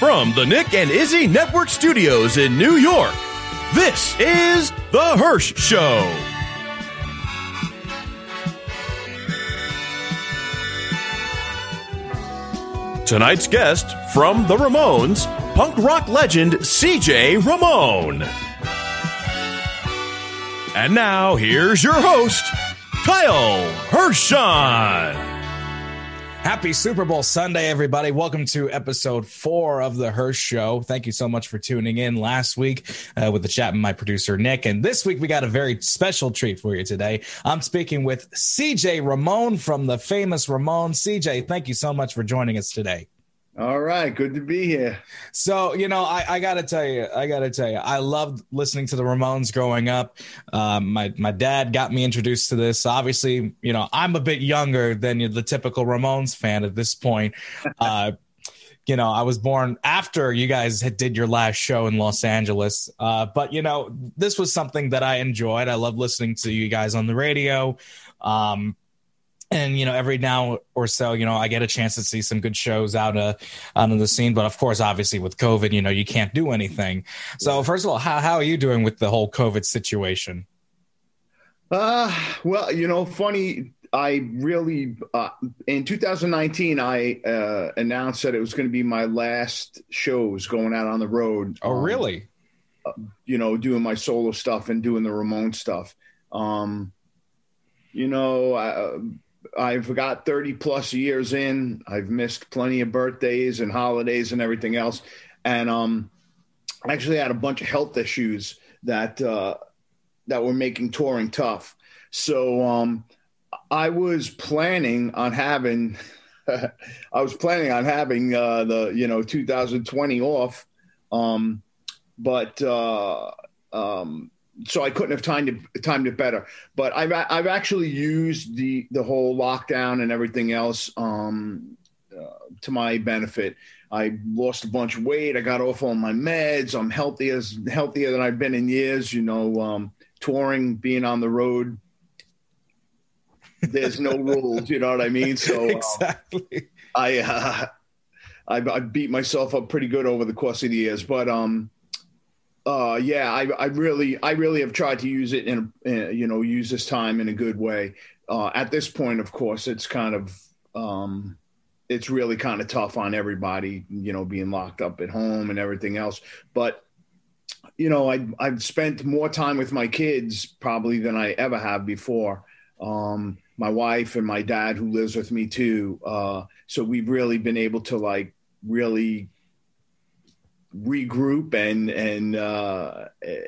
From the Nick and Izzy Network Studios in New York, this is The Hirsh Show. Tonight's guest from the Ramones, punk rock legend CJ Ramone. And now, here's your host, Kyle Hershon. Happy Super Bowl Sunday, everybody. Welcome to episode four of The Hirsh Show. Thank you so much for tuning in last week uh, with the chat and my producer, Nick. And this week, we got a very special treat for you today. I'm speaking with CJ Ramone from the famous Ramon. CJ, thank you so much for joining us today. All right, good to be here. So, you know, I, I got to tell you, I got to tell you, I loved listening to the Ramones growing up. Um, my my dad got me introduced to this. Obviously, you know, I'm a bit younger than the typical Ramones fan at this point. Uh, you know, I was born after you guys had did your last show in Los Angeles. Uh, but you know, this was something that I enjoyed. I love listening to you guys on the radio. Um, and you know every now or so you know i get a chance to see some good shows out uh out of the scene. But of course obviously with covid you know you can't do anything. So first of all how, how are you doing with the whole covid situation? Uh well you know funny i really uh, in 2019 i uh announced that it was going to be my last shows going out on the road oh um, really? um, you know doing my solo stuff and doing the ramone stuff. Um you know I, I've got 30 plus years in. I've missed plenty of birthdays and holidays and everything else. And um, I actually had a bunch of health issues that uh, that were making touring tough. So um, I was planning on having I was planning on having uh, the you know 2020 off, um, but uh, um, so I couldn't have timed it, timed it better. But I've I've actually used the the whole lockdown and everything else um, uh, to my benefit. I lost a bunch of weight. I got off all my meds. I'm healthy as healthier than I've been in years. You know, um, touring, being on the road. There's no rules. You know what I mean? So um, exactly. I, uh, I I beat myself up pretty good over the course of the years, but um uh, yeah, I, I really, I really have tried to use it in, in you know, use this time in a good way. Uh, at this point, of course, it's kind of, um, it's really kind of tough on everybody, you know, being locked up at home and everything else. But, you know, I, I've spent more time with my kids probably than I ever have before. Um, my wife and my dad, who lives with me too. Uh, so we've really been able to like really regroup and and uh,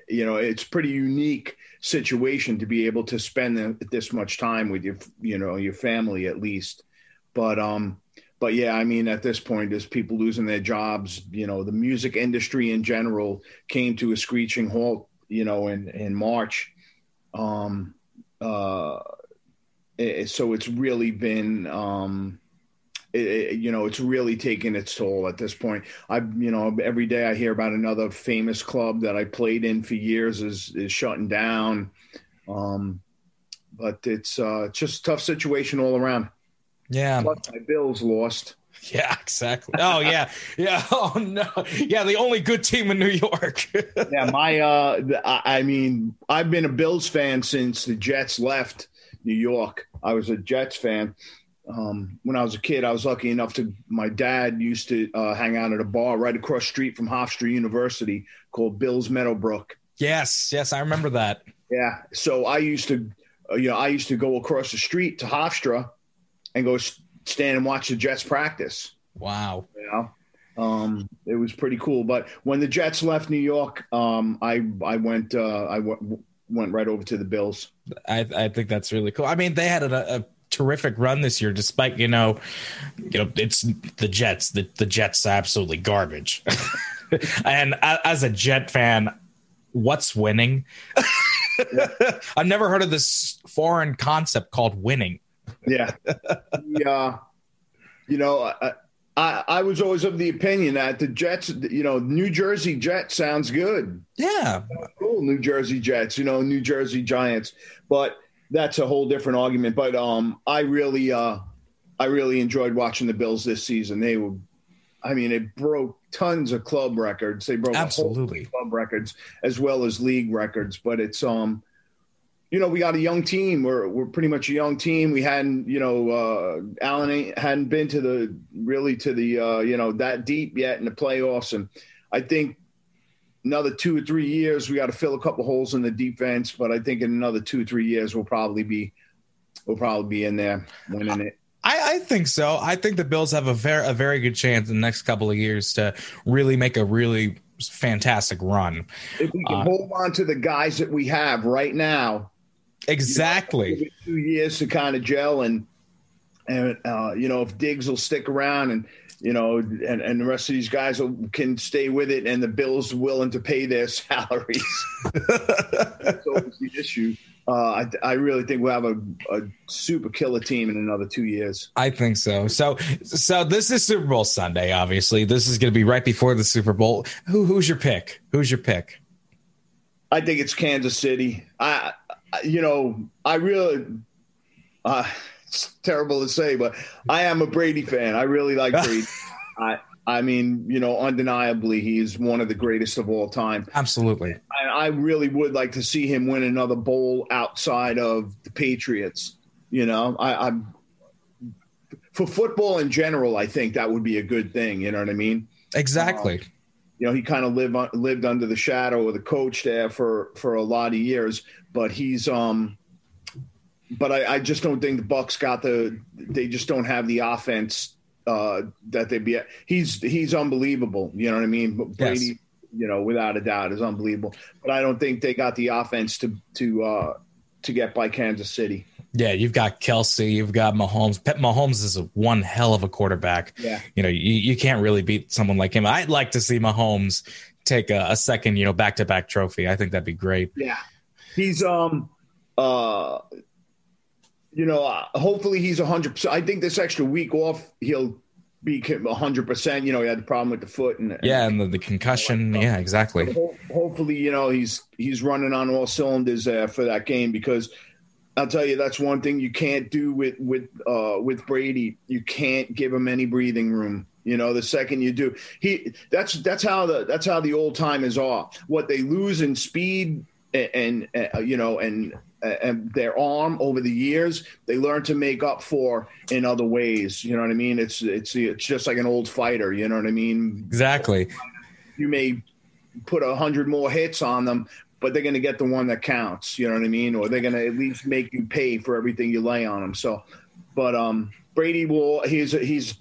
you know it's pretty unique situation to be able to spend this much time with your you know your family at least. But um but yeah i mean at this point there's people losing their jobs you know the music industry in general came to a screeching halt you know in in march. Um uh so it's really been um it, you know, it's really taking its toll at this point. I, you know, every day I hear about another famous club that I played in for years is is shutting down. Um, but it's uh, just a tough situation all around. Yeah, Plus my Bills lost. Yeah, exactly. Oh yeah, yeah. Oh no, yeah. The only good team in New York. yeah, my. uh I mean, I've been a Bills fan since the Jets left New York. I was a Jets fan um, when I was a kid, I was lucky enough to. My dad used to uh, hang out at a bar right across street from Hofstra University called Bill's Meadowbrook. Yes, yes, I remember that. Yeah, so I used to, uh, you know, I used to go across the street to Hofstra and go stand and watch the Jets practice. Wow. You know, um, it was pretty cool. But when the Jets left New York, um, I I went uh, I w- went right over to the Bills. I I think that's really cool. I mean, they had a, a terrific run this year, despite you know, you know, it's the Jets. The the Jets absolutely garbage. and as a Jet fan, what's winning? I've never heard of this foreign concept called winning. yeah, yeah. Uh, you know, I, I, I was always of the opinion that the Jets, you know, New Jersey Jets sounds good. Yeah, cool. New Jersey Jets, you know, New Jersey Giants, but that's a whole different argument. But um, I really, uh, I really enjoyed watching the Bills this season. They were I mean, it broke tons of club records. They broke absolutely club records as well as league records. But it's um, you know, we got a young team. We're we're pretty much a young team. We hadn't, you know, uh, Allen hadn't been to the really to the uh, you know that deep yet in the playoffs, and I think another two or three years we got to fill a couple holes in the defense. But I think in another two or three years we'll probably be we'll probably be in there winning it. I, I, think so. I think the Bills have a very a very good chance in the next couple of years to really make a really fantastic run. If we can uh, hold on to the guys that we have right now, Exactly. You know, two years to kind of gel and and uh, you know if Diggs will stick around and you know and, and the rest of these guys will, can stay with it and the Bills willing to pay their salaries. That's always the issue. Uh, I, I, really think we'll have a, a, super killer team in another two years. I think so. So, so this is Super Bowl Sunday. Obviously, this is going to be right before the Super Bowl. Who, who's your pick? Who's your pick? I think it's Kansas City. I, you know, I really, uh, it's terrible to say, but I am a Brady fan. I really like Brady. I, I mean, you know, undeniably, he is one of the greatest of all time. Absolutely. I, I really would like to see him win another bowl outside of the Patriots. You know, I, I'm for football in general. I think that would be a good thing. You know what I mean? Exactly. Um, you know, he kind of lived lived under the shadow of the coach there for for a lot of years, but he's um but I, I just don't think the Bucs got the they just don't have the offense uh that they be he's he's unbelievable, you know what I mean? But Brady, yes. you know, without a doubt is unbelievable. But I don't think they got the offense to to uh to get by Kansas City. Yeah, you've got Kelce, you've got Mahomes. Pat Mahomes is a one hell of a quarterback. Yeah, you know, you, you can't really beat someone like him. I'd like to see Mahomes take a, a second, you know, back to back trophy. I think that'd be great. Yeah, he's um uh you know uh, hopefully he's a hundred percent. I think this extra week off he'll be hundred percent. You know, he had the problem with the foot and, yeah, and the, the concussion. yeah, exactly. Ho- hopefully, you know, he's he's running on all cylinders uh, for that game because I'll tell you that's one thing you can't do with with uh, with Brady. You can't give him any breathing room. You know, the second you do, he that's that's how the that's how the old timers are. What they lose in speed and, and uh, you know and their arm over the years, they learn to make up for in other ways. You know what I mean? It's it's it's just like an old fighter. You know what I mean? Exactly. You may put a hundred more hits on them, but they're going to get the one that counts. You know what I mean? Or they're going to at least make you pay for everything you lay on them. So, but um, Brady will. He's he's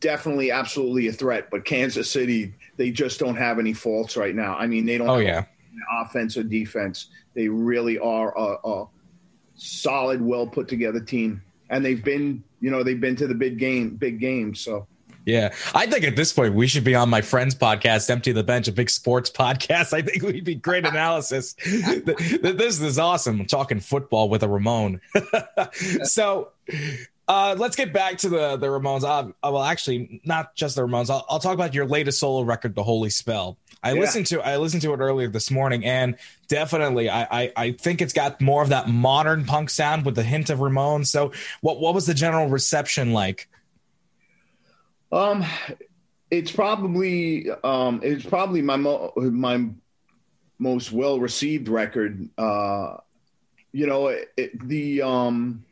definitely absolutely a threat. But Kansas City, they just don't have any faults right now. I mean, they don't. Oh yeah. Offense or defense, they really are a, a solid, well put together team, and they've been, you know, they've been to the big game, big games. So yeah, I think at this point we should be on my friend's podcast, Empty the Bench, a big sports podcast. I think we'd be great analysis. this is awesome. I'm talking football with a Ramone. so uh, let's get back to the the Ramones. Uh, well, actually, not just the Ramones. I'll, I'll, talk about your latest solo record, "The Holy Spell." I yeah. listened to I listened to it earlier this morning, and definitely, I, I, I think it's got more of that modern punk sound with a hint of Ramones. So, what what was the general reception like? Um, it's probably um, it's probably my mo- my most well received record. Uh, you know, it, it, the um,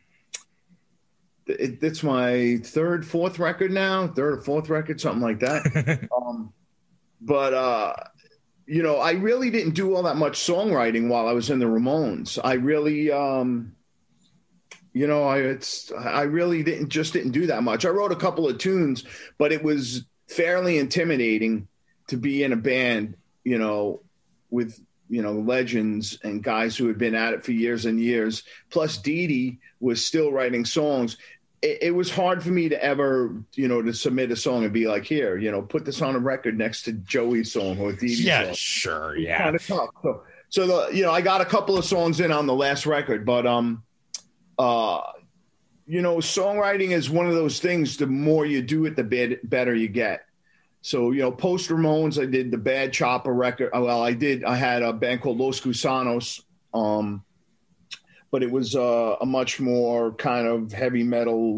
it, it's my third, fourth record now, third or fourth record, something like that. um, but uh, you know, I really didn't do all that much songwriting while I was in the Ramones. I really, um, you know, I it's I really didn't just didn't do that much. I wrote a couple of tunes, but it was fairly intimidating to be in a band, you know, with you know legends and guys who had been at it for years and years. Plus, Dee Dee was still writing songs. It, it, was hard for me to ever, you know, to submit a song and be like, here, you know, put this on a record next to Joey's song or Dee yeah, song. sure, yeah, kind of tough. So, so the you know, I got a couple of songs in on the last record, but um uh, you know, songwriting is one of those things. The more you do it, the better you get. So, you know, post Ramones, I did the Bad Chopper record. Uh, well, I did. I had a band called Los Gusanos, um, but it was uh, a much more kind of heavy metal,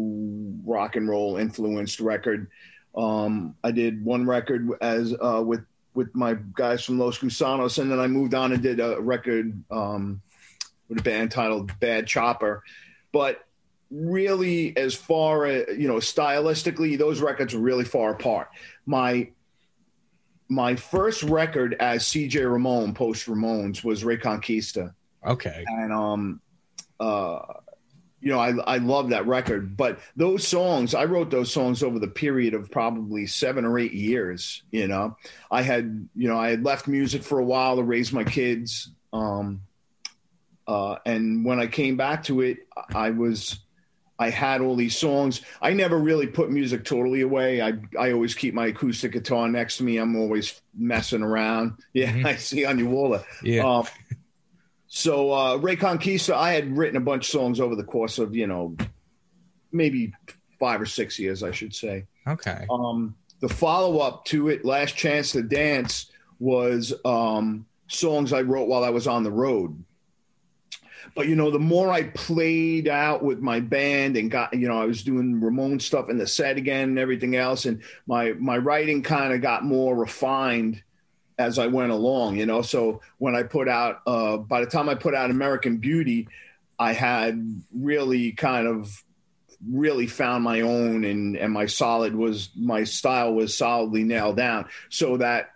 rock and roll influenced record. Um, I did one record as uh, with with my guys from Los Gusanos, and then I moved on and did a record um, with a band titled Bad Chopper. But really, as far as you know, stylistically, those records are really far apart. My my first record as CJ Ramone, post Ramones, was Reconquista. Okay. And um, uh, you know, I I love that record. But those songs, I wrote those songs over the period of probably seven or eight years. You know, I had you know I had left music for a while to raise my kids. Um, uh, and when I came back to it, I was I had all these songs. I never really put music totally away. I I always keep my acoustic guitar next to me. I'm always messing around. Yeah, mm-hmm. I see on your wall. Yeah. Um, so uh, Reconquista, I had written a bunch of songs over the course of you know maybe five or six years, I should say. Okay. Um, the follow up to it, Last Chance to Dance, was um, songs I wrote while I was on the road. But you know, the more I played out with my band and got, you know, I was doing Ramone stuff in the set again and everything else, and my my writing kind of got more refined as I went along, you know. So when I put out, uh, by the time I put out American Beauty, I had really kind of really found my own and and my solid was my style was solidly nailed down so that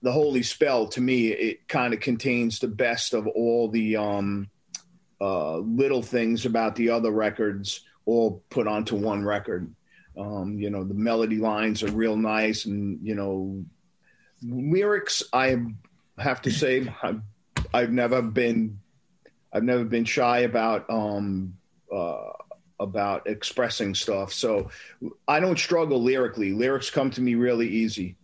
the holy spell to me it kind of contains the best of all the um uh little things about the other records all put onto one record um you know the melody lines are real nice and you know lyrics, I have to say, I've, I've never been, I've never been shy about um, uh, about expressing stuff. So I don't struggle lyrically. Lyrics come to me really easy,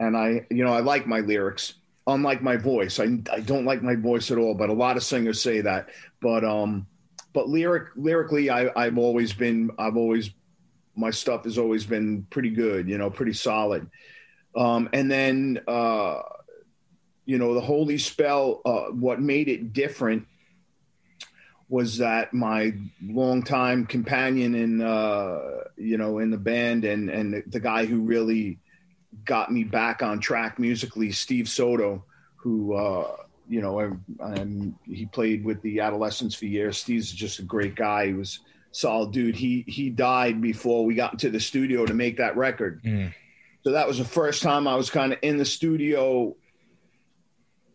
and I, you know, I like my lyrics. Unlike my voice, I I don't like my voice at all. But a lot of singers say that. But um, but lyric lyrically, I I've always been I've always my stuff has always been pretty good. You know, pretty solid. Um, and then, uh, you know, the holy spell, uh, what made it different was that my longtime companion in, uh, you know, in the band and, and the, guy who really got me back on track musically, Steve Soto, who, uh, you know, I, I'm, he played with the adolescents for years. Steve's just a great guy. He was solid dude. He, he died before we got into the studio to make that record. Mm so that was the first time I was kind of in the studio,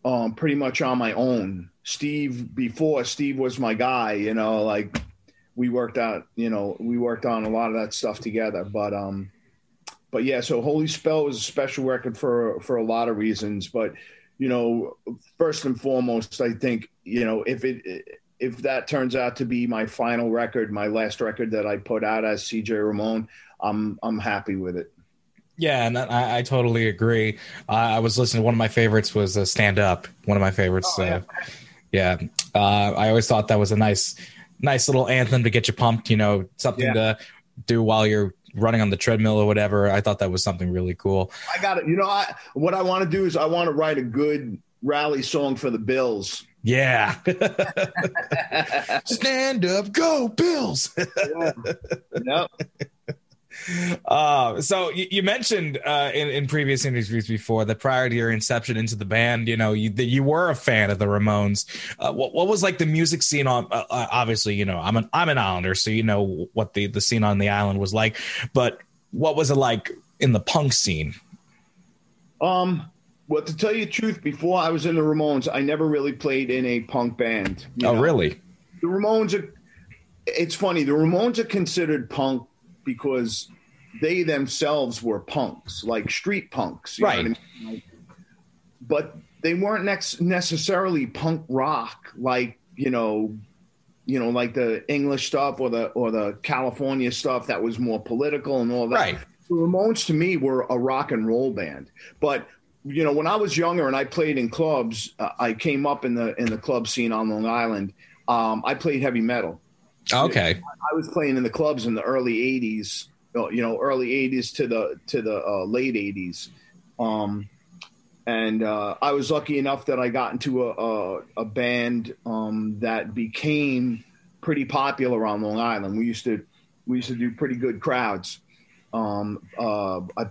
um, pretty much on my own. Steve, before Steve was my guy, you know, like we worked out, you know, we worked on a lot of that stuff together. But, um, but yeah, so Holy Spell was a special record for for a lot of reasons. But you know, first and foremost, I think you know if it if that turns out to be my final record, my last record that I put out as CJ Ramone, I'm I'm happy with it. Yeah, and I, I totally agree. Uh, I was listening. One of my favorites was uh, "Stand Up." One of my favorites. Oh, yeah, uh, yeah. Uh, I always thought that was a nice, nice little anthem to get you pumped. You know, something yeah. to do while you're running on the treadmill or whatever. I thought that was something really cool. I got it. You know, I what I want to do is I want to write a good rally song for the Bills. Yeah. Stand up, go Bills. yeah. Yep. Uh, so you, you mentioned uh, in, in previous interviews before that prior to your inception into the band, you know, you, that you were a fan of the Ramones. Uh, what, what was like the music scene on? Uh, uh, obviously, you know, I'm an I'm an Islander, so you know what the the scene on the island was like. But what was it like in the punk scene? Um, well, to tell you the truth, before I was in the Ramones, I never really played in a punk band. Oh, know? really? The Ramones are. It's funny. The Ramones are considered punk because they themselves were punks, like street punks, right? I mean? but they weren't necessarily punk rock, like you know, you know, like the English stuff or the or the California stuff that was more political and all that. Right. The Ramones to me were a rock and roll band, but you know, when I was younger and I played in clubs, uh, I came up in the in the club scene on Long Island. Um, I played heavy metal. Okay. I was playing in the clubs in the early '80s, you know, early '80s to the to the uh, late '80s, um, and uh, I was lucky enough that I got into a a, a band um, that became pretty popular on Long Island. We used to we used to do pretty good crowds, Um, uh, I,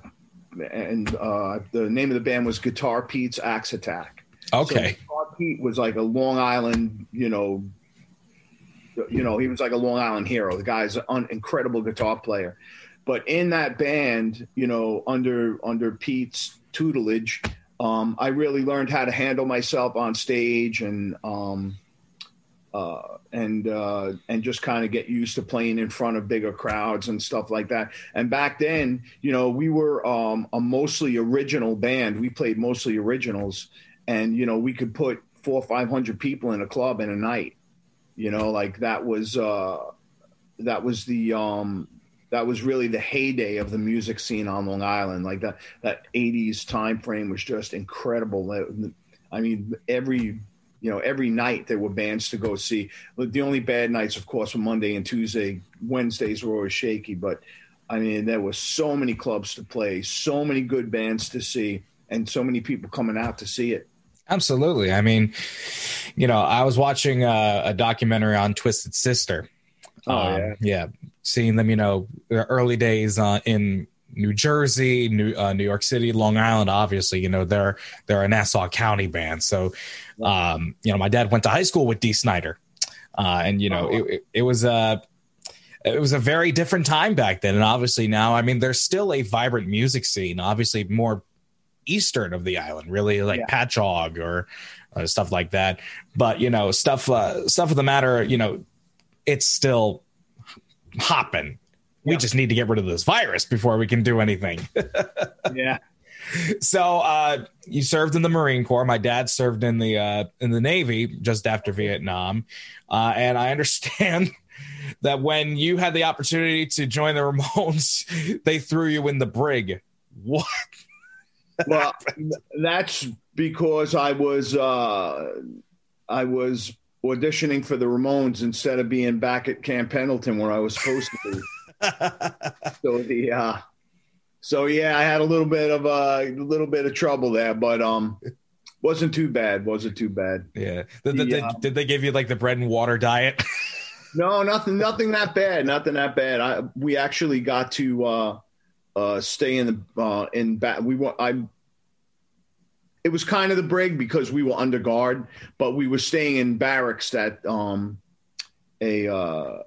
and uh, the name of the band was Guitar Pete's Axe Attack. Okay. So Guitar Pete was like a Long Island, you know, you know, he was like a Long Island hero. The guy's an incredible guitar player. But in that band, you know, under under Pete's tutelage, um, I really learned how to handle myself on stage and um, uh, and uh, and just kind of get used to playing in front of bigger crowds and stuff like that. And back then, you know, we were um, a mostly original band. We played mostly originals, and you know, we could put four or five hundred people in a club in a night. You know, like that was uh, that was the um, that was really the heyday of the music scene on Long Island. Like that that '80s time frame was just incredible. I mean, every you know every night there were bands to go see. The only bad nights, of course, were Monday and Tuesday. Wednesdays were always shaky, but I mean, there were so many clubs to play, so many good bands to see, and so many people coming out to see it. Absolutely. I mean, you know, I was watching a, a documentary on Twisted Sister. Oh um, yeah, yeah, seeing them, you know, their early days uh, in New Jersey, New uh, New York City, Long Island. Obviously, you know they're they're a Nassau County band. So, um, you know, my dad went to high school with Dee Snider, uh, and you know, oh. it, it was a it was a very different time back then. And obviously now, I mean, there's still a vibrant music scene. Obviously, more eastern of the island, really like yeah. Patchogue or uh, stuff like that. But you know, stuff uh, stuff of the matter, you know, it's still hopping. We just need to get rid of this virus before we can do anything. yeah. So uh, you served in the Marine Corps. My dad served in the uh, in the Navy just after Vietnam, uh, and I understand that when you had the opportunity to join the Ramones, they threw you in the brig. What? well, that's because I was uh, I was auditioning for the Ramones instead of being back at Camp Pendleton where I was supposed to be. so the uh, so yeah, I had a little bit of a little bit of trouble there, but um, wasn't too bad. Wasn't too bad. Yeah. Did, the, did, uh, did they give you like the bread and water diet? no, nothing. Nothing that bad. Nothing that bad. I we actually got to uh, stay in the uh, in back. We were I it was kind of the brig because we were under guard, but we were staying in barracks that um, a uh,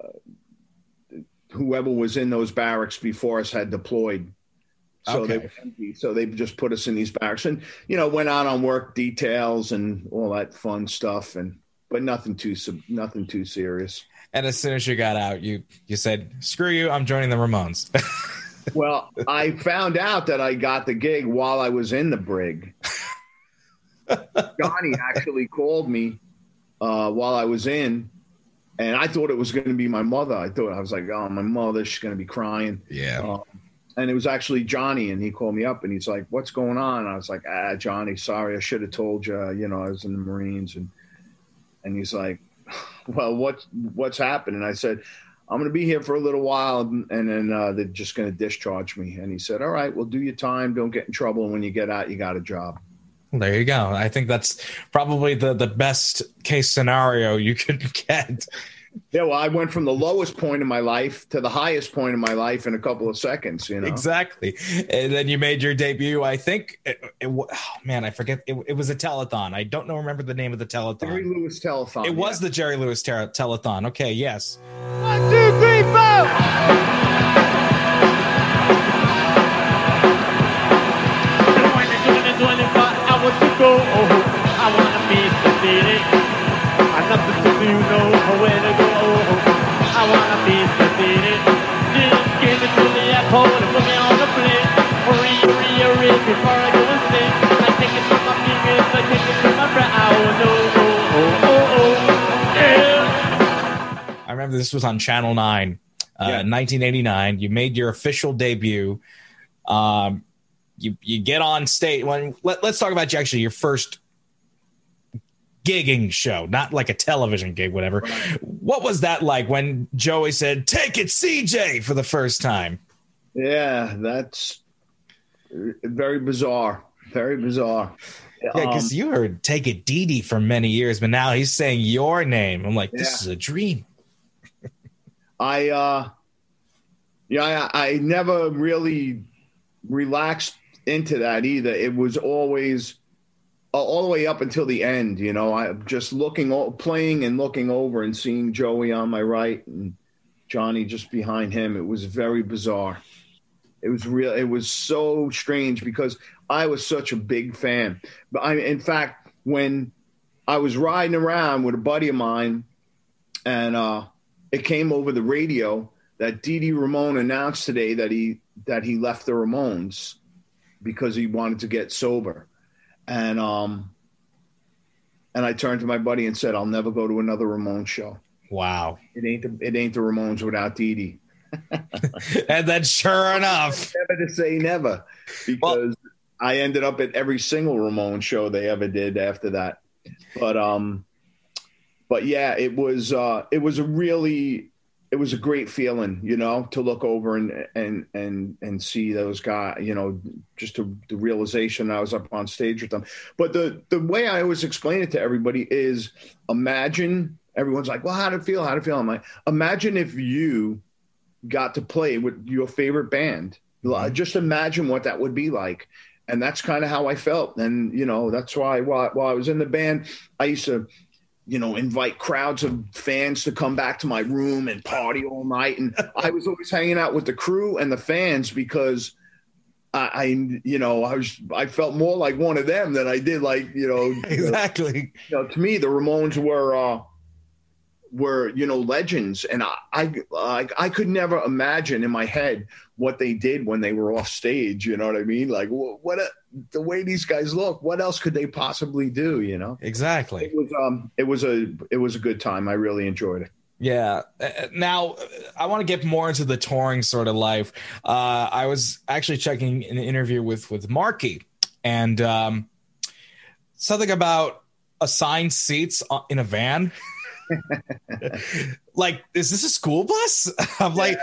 whoever was in those barracks before us had deployed. So okay. they were empty. So they just put us in these barracks and you know went out on work details and all that fun stuff and but nothing too nothing too serious. And as soon as you got out, you you said, "Screw you! I'm joining the Ramones." well, I found out that I got the gig while I was in the brig. Johnny actually called me uh, while I was in, and I thought it was going to be my mother. I thought I was like, "Oh, my mother, she's going to be crying." Yeah. Um, and it was actually Johnny, and he called me up, and he's like, "What's going on?" I was like, "Ah, Johnny, sorry, I should have told you. You know, I was in the Marines." And and he's like, "Well, what what's happened?" And I said, "I'm going to be here for a little while, and, and then uh, they're just going to discharge me." And he said, "All right, well, do your time. Don't get in trouble. And when you get out, you got a job." There you go. I think that's probably the the best case scenario you could get. Yeah, well, I went from the lowest point in my life to the highest point in my life in a couple of seconds. You know exactly, and then you made your debut. I think, it, it, oh man, I forget. It, it, was a telethon. I don't know. Remember the name of the telethon? Jerry Lewis telethon. It yeah. was the Jerry Lewis ter- telethon. Okay, yes. One, two, go. I wanna be succeeding. I nothing to know where to go. Remember this was on Channel 9, uh, yeah. 1989. You made your official debut. Um, you you get on stage when let, let's talk about you actually your first gigging show, not like a television gig, whatever. Right. What was that like when Joey said, Take it, CJ, for the first time? Yeah, that's very bizarre. Very bizarre. Yeah, because um, you heard Take It Dee Dee for many years, but now he's saying your name. I'm like, this yeah. is a dream. I, uh, Yeah, I, I never really relaxed into that either. It was always uh, all the way up until the end. You know, I'm just looking, playing and looking over and seeing Joey on my right and Johnny just behind him. It was very bizarre. It was real. It was so strange because I was such a big fan. But I, in fact, when I was riding around with a buddy of mine, and uh, it came over the radio that Dee Dee Ramone announced today that he that he left the Ramones because he wanted to get sober, and um, and I turned to my buddy and said, "I'll never go to another Ramones show. Wow. It ain't the, it ain't the Ramones without Dee Dee." And then sure enough, Never to say never, because I ended up at every single Ramone show they ever did after that. But um, but yeah, it was uh, it was a really it was a great feeling, you know, to look over and and and and see those guys, you know, just to, the realization I was up on stage with them. But the the way I always explain it to everybody is imagine everyone's like, well, how did it feel? How did it feel? I'm like, imagine if you got to play with your favorite band. Just imagine what that would be like. And that's kind of how I felt. And, you know, that's why while, while I was in the band, I used to, you know, invite crowds of fans to come back to my room and party all night. And I was always hanging out with the crew and the fans because I, I, you know, I was, I felt more like one of them than I did like, you know, exactly. you know, to me, the Ramones were uh, were you know legends, and I, I I I could never imagine in my head what they did when they were off stage. You know what I mean? Like wh- what a, the way these guys look. What else could they possibly do? You know? Exactly. It was um it was a it was a good time. I really enjoyed it. Yeah. Uh, Now, uh, I want to get more into the touring sort of life. Uh, I was actually checking an interview with with Marky, and um, something about assigned seats in a van. like, is this a school bus? I'm like,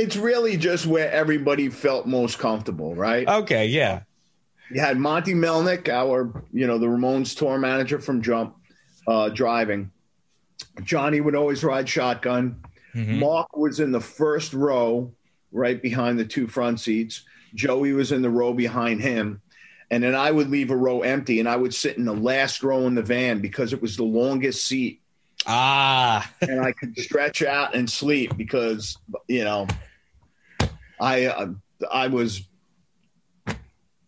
It's really just where everybody felt most comfortable, right? okay, yeah, You had Monty Melnick, our, you know, the Ramones tour manager from Jump, uh, driving. Johnny would always ride shotgun. Mhm. Mark was in the first row, right behind the two front seats. Joey was in the row behind him. And then I would leave a row empty and I would sit in the last row in the van because it was the longest seat ah, and I could stretch out and sleep because, you know, I, uh, I was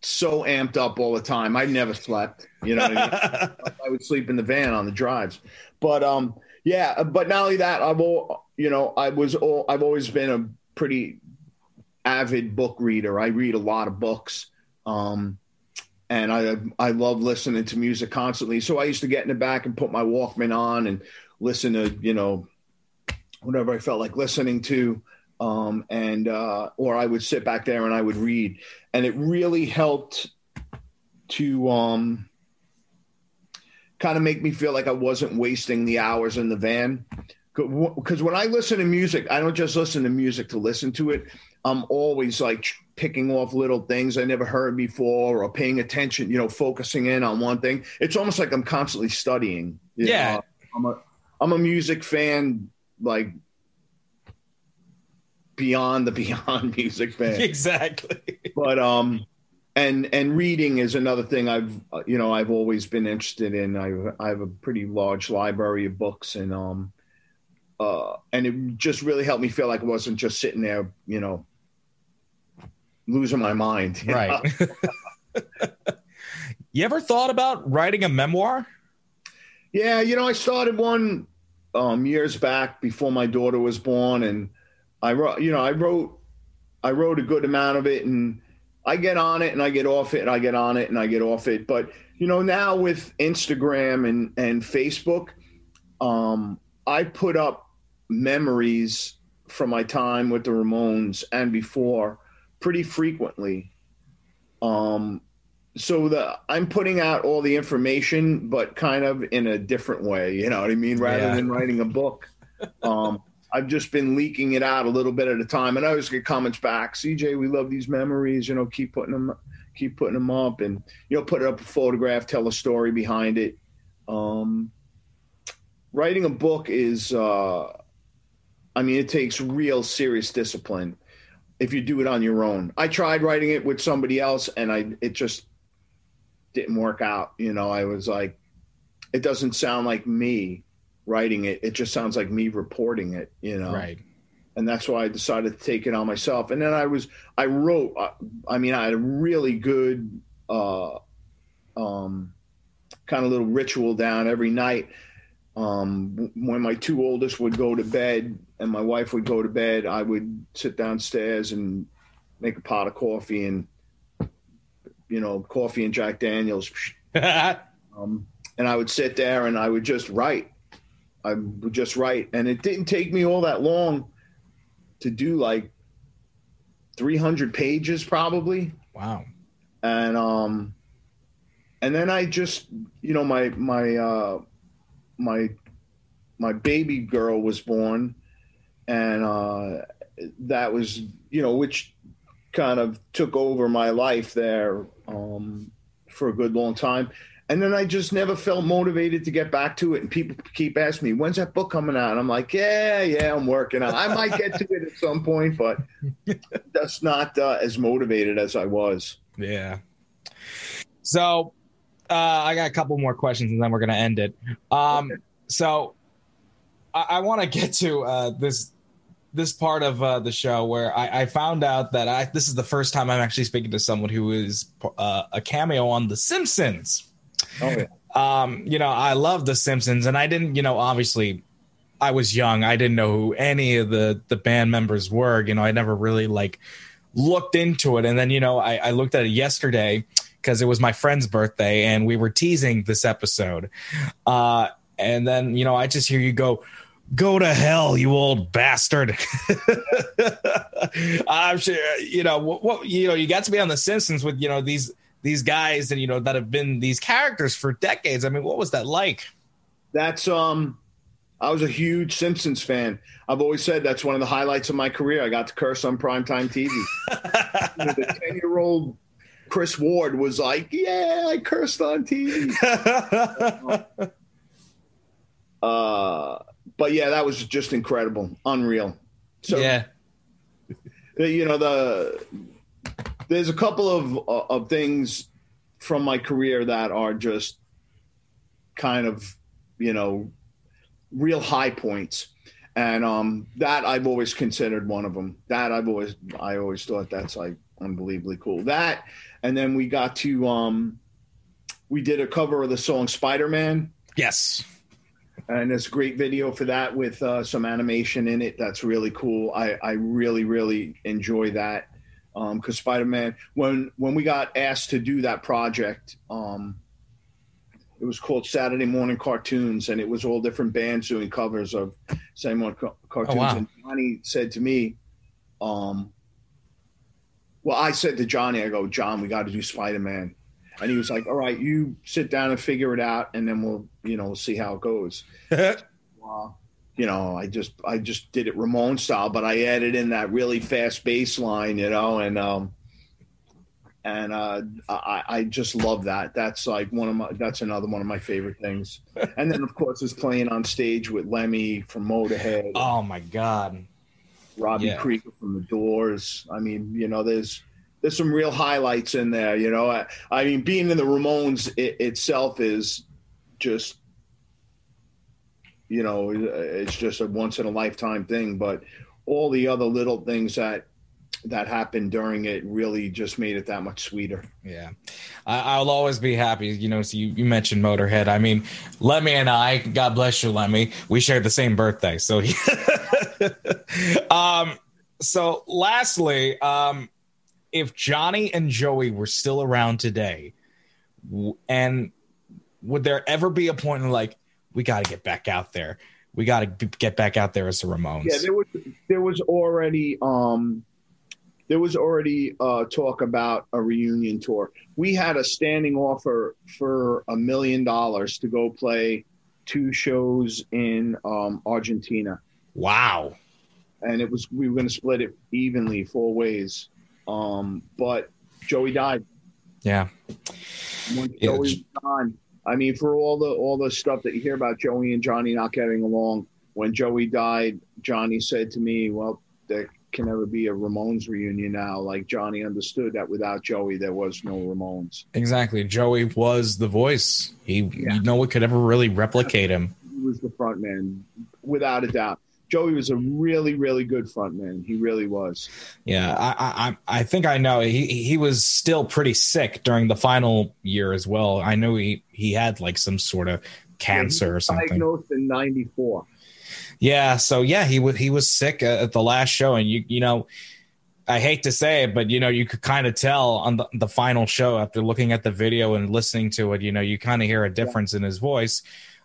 so amped up all the time. I never slept, you know what I mean? I would sleep in the van on the drives. But um, yeah. But not only that, I've all you know, I was all I've always been a pretty avid book reader. I read a lot of books, um, and I I love listening to music constantly. So I used to get in the back and put my Walkman on and listen to you know whatever I felt like listening to. Um, and uh, or I would sit back there and I would read, and it really helped to um, kind of make me feel like I wasn't wasting the hours in the van. Because when I listen to music, I don't just listen to music to listen to it. I'm always like picking off little things I never heard before or paying attention, you know, focusing in on one thing. It's almost like I'm constantly studying. Yeah. know. I'm a I'm a music fan like beyond the beyond music fan exactly. but um and and reading is another thing i've you know i've always been interested in i i have a pretty large library of books and um uh and it just really helped me feel like i wasn't just sitting there you know losing my mind you? Right. you ever thought about writing a memoir? Yeah, you know, I started one um, years back before my daughter was born, and I wrote, you know, I wrote, I wrote a good amount of it, and I get on it and I get off it, and I get on it and I get off it. But you know, now with Instagram and and Facebook, um, I put up memories from my time with the Ramones and before pretty frequently. Um, so the I'm putting out all the information, but kind of in a different way. You know what I mean? Rather Yeah. than writing a book, um, I've just been leaking it out a little bit at a time, and I always get comments back. CJ, we love these memories. You know, keep putting them, keep putting them up, and you know, put up a photograph, tell a story behind it. Um, writing a book is uh, I mean, it takes real serious discipline if you do it on your own. I tried writing it with somebody else, and I it just didn't work out. You know, I was like, it doesn't sound like me writing it. It just sounds like me reporting it. You know, Right. and that's why I decided to take it on myself. And then I was, I wrote, I mean, I had a really good, uh, um, kind of little ritual down every night. Um, when my two oldest would go to bed and my wife would go to bed, I would sit downstairs and make a pot of coffee and, you know, coffee and Jack Daniels. Um, and I would sit there and I would just write. I would just right. And it didn't take me all that long to do like 300 pages probably wow. and um and then i just you know my my uh my my baby girl was born and uh that was you know which kind of took over my life there um for a good long time and then I just never felt motivated to get back to it. And people keep asking me, when's that book coming out? And I'm like, yeah, yeah, I'm working on it. I might get to it at some point, but that's not uh, as motivated as I was. Yeah. So uh, I got a couple more questions and then we're gonna end it. Um, Okay. So I, I want to get to uh, this this part of uh, the show where I, I found out that I this is the first time I'm actually speaking to someone who is uh, a cameo on The Simpsons. Oh, yeah. Um, you know, I love The Simpsons, and I didn't, you know, obviously. I was young. I didn't know who any of the the band members were. You know, I never really like looked into it. And then, you know, I, I looked at it yesterday because it was my friend's birthday and we were teasing this episode. Uh, and then, you know, I just hear you go, go to hell, you old bastard. I'm sure, you know, what, what, you know, you got to be on The Simpsons with, you know, these, these guys and, you know, that have been these characters for decades. I mean, what was that like? That's um I was a huge Simpsons fan. I've always said that's one of the highlights of my career. I got to curse on primetime TV. You know, the 10 year old Chris Ward was like, Yeah, I cursed on TV. Uh, but yeah, that was just incredible, unreal. So, yeah. you know, the there's a couple of of things from my career that are just kind of, you know, real high points. And um, that I've always considered one of them. That I've always, I always thought that's like unbelievably cool. That, and then we got to, um, we did a cover of the song Spider Man, Yes. and it's a great video for that with uh, some animation in it. That's really cool. I, I really, really enjoy that because Spider Man, when when we got asked to do that project, um, it was called Saturday Morning Cartoons, and it was all different bands doing covers of Saturday Morning ca- Cartoons. Oh, wow. And Johnny said to me, um, "Well, I said to Johnny, I go, John, we got to do Spider Man." And he was like, "All right, you sit down and figure it out, and then we'll, you know, we'll see how it goes." uh, you know, I just I just did it Ramone style, but I added in that really fast bass line, you know, and um and uh I, I just love that. That's like one of my that's another one of my favorite things. And then of course is playing on stage with Lemmy from Motorhead, oh my God. Robbie yeah. Krieger from the Doors. I mean, you know, there's there's some real highlights in there, you know. I, I mean, being in the Ramones it, itself is just you know, it's just a once in a lifetime thing. But all the other little things that that happened during it really just made it that much sweeter. Yeah, I, I'll always be happy. You know, so you, you mentioned Motorhead. I mean, Lemmy and I, God bless you, Lemmy. We shared the same birthday. So, um, so lastly, um, if Johnny and Joey were still around today, and would there ever be a point in like we got to get back out there? We got to get back out there as the Ramones. Yeah, there was there was already um there was already uh talk about a reunion tour. We had a standing offer for a million dollars to go play two shows in um Argentina. wow. And it was we were gonna split it evenly four ways. Um but Joey died. Yeah. Once Joey was gone. I mean, for all the all the stuff that you hear about Joey and Johnny not getting along, when Joey died, Johnny said to me, "Well, there can never be a Ramones reunion now." Like Johnny understood that without Joey, there was no Ramones. Exactly. Joey was the voice. He, Yeah. no one could ever really replicate him. He was the front man, without a doubt. Joey was a really, really good front man. He really was. Yeah, I, I, I think I know. He, he was still pretty sick during the final year as well. I know he, he had like some sort of cancer or something. Diagnosed in '94. Yeah, so yeah, he was he was sick at, at the last show, and you you know, I hate to say it, but you know, you could kind of tell on the, the final show after looking at the video and listening to it. You know, you kind of hear a difference in his voice.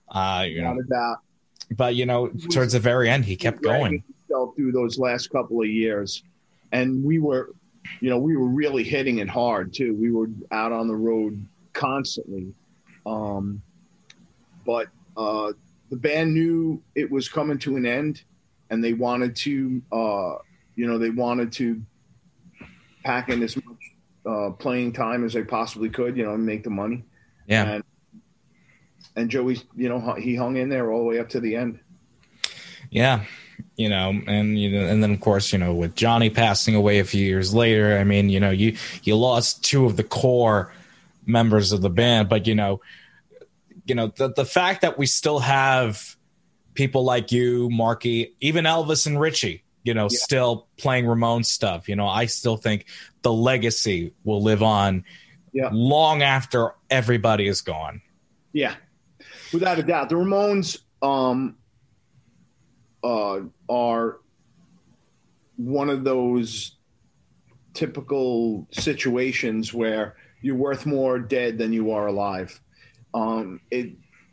Uh, you know, a doubt. But you know, towards the very end, he kept going. himself through those last couple of years, and we were, you know, we were really hitting it hard too. We were out on the road constantly, um, but uh, the band knew it was coming to an end, and they wanted to, uh, you know, they wanted to pack in as much uh, playing time as they possibly could, you know, and make the money. Yeah, And, and Joey, you know, he hung in there all the way up to the end. yeah, you know, and you know, and then of course, you know, with Johnny passing away a few years later, I mean, you know, you you lost two of the core members of the band, but you know, you know, the the fact that we still have people like you, Marky, even Elvis and Richie, you know, Yeah. still playing Ramone stuff. You know, I still think the legacy will live on Yeah. long after everybody is gone. Yeah, without a doubt. The Ramones um, uh, are one of those typical situations where you're worth more dead than you are alive. Um, it,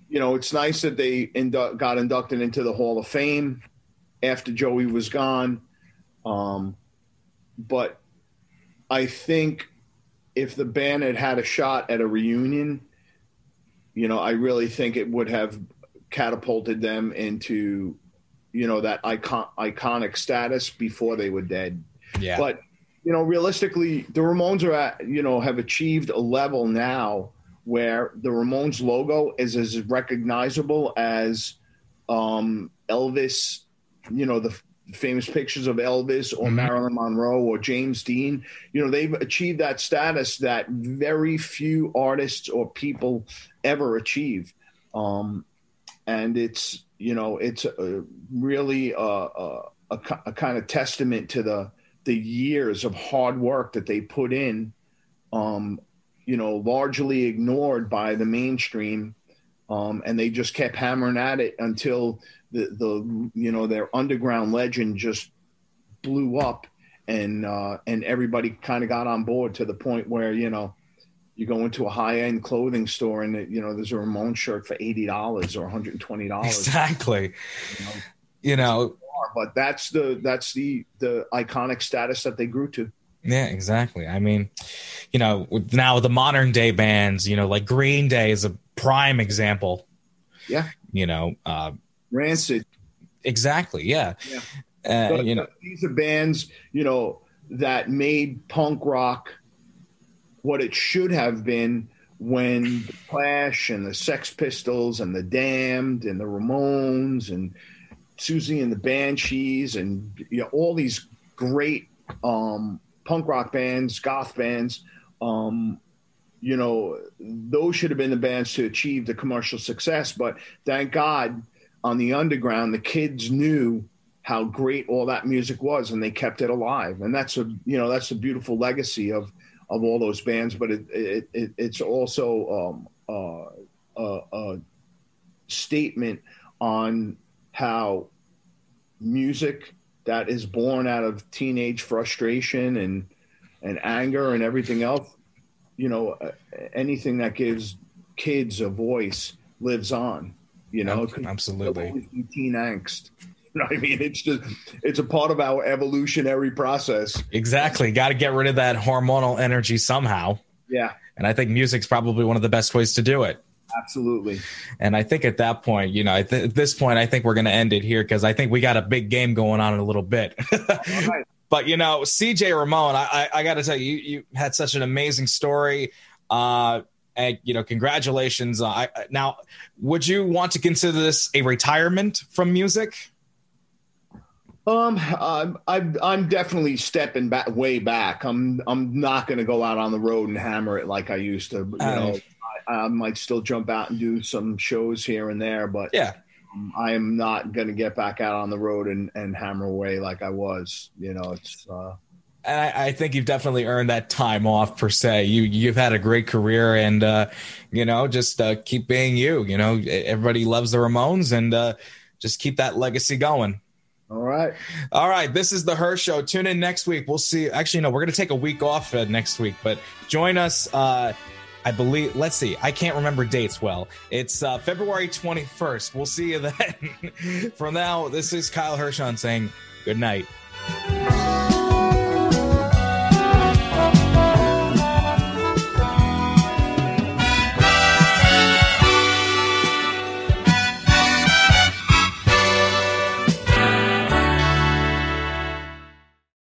you know, it's nice that they indu- got inducted into the Hall of Fame after Joey was gone, um, but I think if the band had had a shot at a reunion, you know, I really think it would have catapulted them into, you know, that icon iconic status before they were dead. Yeah. But you know, realistically, the Ramones are at, you know, have achieved a level now where the Ramones logo is as recognizable as um, Elvis, you know, the famous pictures of Elvis or Mhm. Marilyn Monroe or James Dean. You know, they've achieved that status that very few artists or people ever achieve. Um, and it's, you know, it's a, really a, a, a, a kind of testament to the, the years of hard work that they put in, um, you know, largely ignored by the mainstream. Um, and they just kept hammering at it until the, the you know their underground legend just blew up and uh, and everybody kind of got on board to the point where you know you go into a high end clothing store and you know there's a Ramone shirt for eighty dollars or one hundred and twenty dollars. Exactly. You know? You know, But that's the that's the the iconic status that they grew to. Yeah, exactly. I mean, you know, now the modern day bands, you know, like Green Day is a prime example. Yeah. You know, uh, Rancid, exactly. Yeah. Yeah. Uh, So, you know, these are bands you know that made punk rock what it should have been when the Clash and the Sex Pistols and the Damned and the Ramones and Siouxsie and the Banshees and you know all these great um, punk rock bands, goth bands. Um, you know, those should have been the bands to achieve the commercial success. But thank God, on the underground, the kids knew how great all that music was, and they kept it alive. And that's a you know that's a beautiful legacy of of all those bands. But it, it, it it's also um, uh, a, a statement on how music that is born out of teenage frustration and and anger and everything else you know uh, anything that gives kids a voice lives on you know absolutely. teen angst you know i mean it's just it's a part of our evolutionary process Exactly. Got to get rid of that hormonal energy somehow. yeah And I think music's probably one of the best ways to do it. absolutely And I think at that point, you know, th- at this point, I think we're going to end it here because I think we got a big game going on in a little bit. all right But you know, CJ Ramone, I, I, I got to tell you, you, you had such an amazing story. Uh, And you know, congratulations. Uh, I, now, would you want to consider this a retirement from music? Um, I'm I'm, I'm definitely stepping back way back. I'm I'm not going to go out on the road and hammer it like I used to. You Uh, know, I, I might still jump out and do some shows here and there, but Yeah. Um, I am not going to get back out on the road and, and hammer away like I was. You know, it's uh, and I, I think you've definitely earned that time off per se. You you've had a great career, and uh, you know, just uh, keep being you. You know, everybody loves the Ramones, and uh, just keep that legacy going. all right. All right, this is the Hirsh Show. Tune in next week. We'll see. Actually, no, we're going to take a week off uh, next week, but join us. I believe. Let's see. I can't remember dates well. It's uh, February twenty first. We'll see you then. From now, this is Kyle Hershon saying good night.